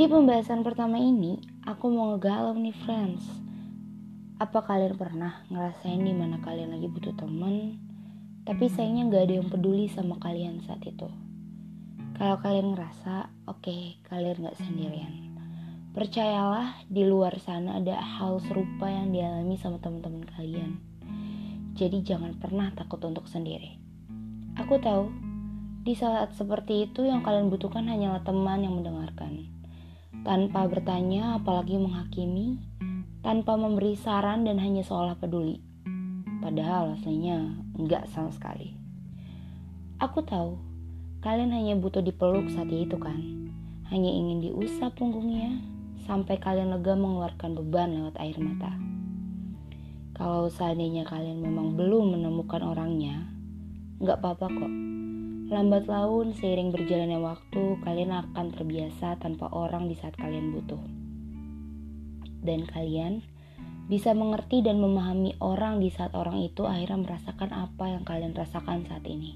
Di pembahasan pertama ini, aku mau ngegalau nih friends. Apa kalian pernah ngerasain di mana kalian lagi butuh temen, tapi sayangnya gak ada yang peduli sama kalian saat itu? Kalau kalian ngerasa, oke, okay, kalian gak sendirian. Percayalah, di luar sana ada hal serupa yang dialami sama teman-teman kalian. Jadi jangan pernah takut untuk sendiri. Aku tahu, di saat seperti itu yang kalian butuhkan hanyalah teman yang mendengarkan tanpa bertanya apalagi menghakimi, tanpa memberi saran dan hanya seolah peduli. Padahal aslinya enggak sama sekali. Aku tahu, kalian hanya butuh dipeluk saat itu kan? Hanya ingin diusap punggungnya sampai kalian lega mengeluarkan beban lewat air mata. Kalau seandainya kalian memang belum menemukan orangnya, nggak apa-apa kok Lambat laun, seiring berjalannya waktu, kalian akan terbiasa tanpa orang di saat kalian butuh. Dan kalian bisa mengerti dan memahami orang di saat orang itu akhirnya merasakan apa yang kalian rasakan saat ini.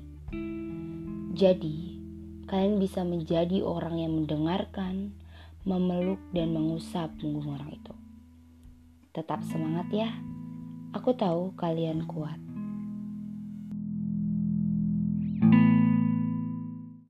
Jadi, kalian bisa menjadi orang yang mendengarkan, memeluk, dan mengusap punggung orang itu. Tetap semangat ya. Aku tahu kalian kuat.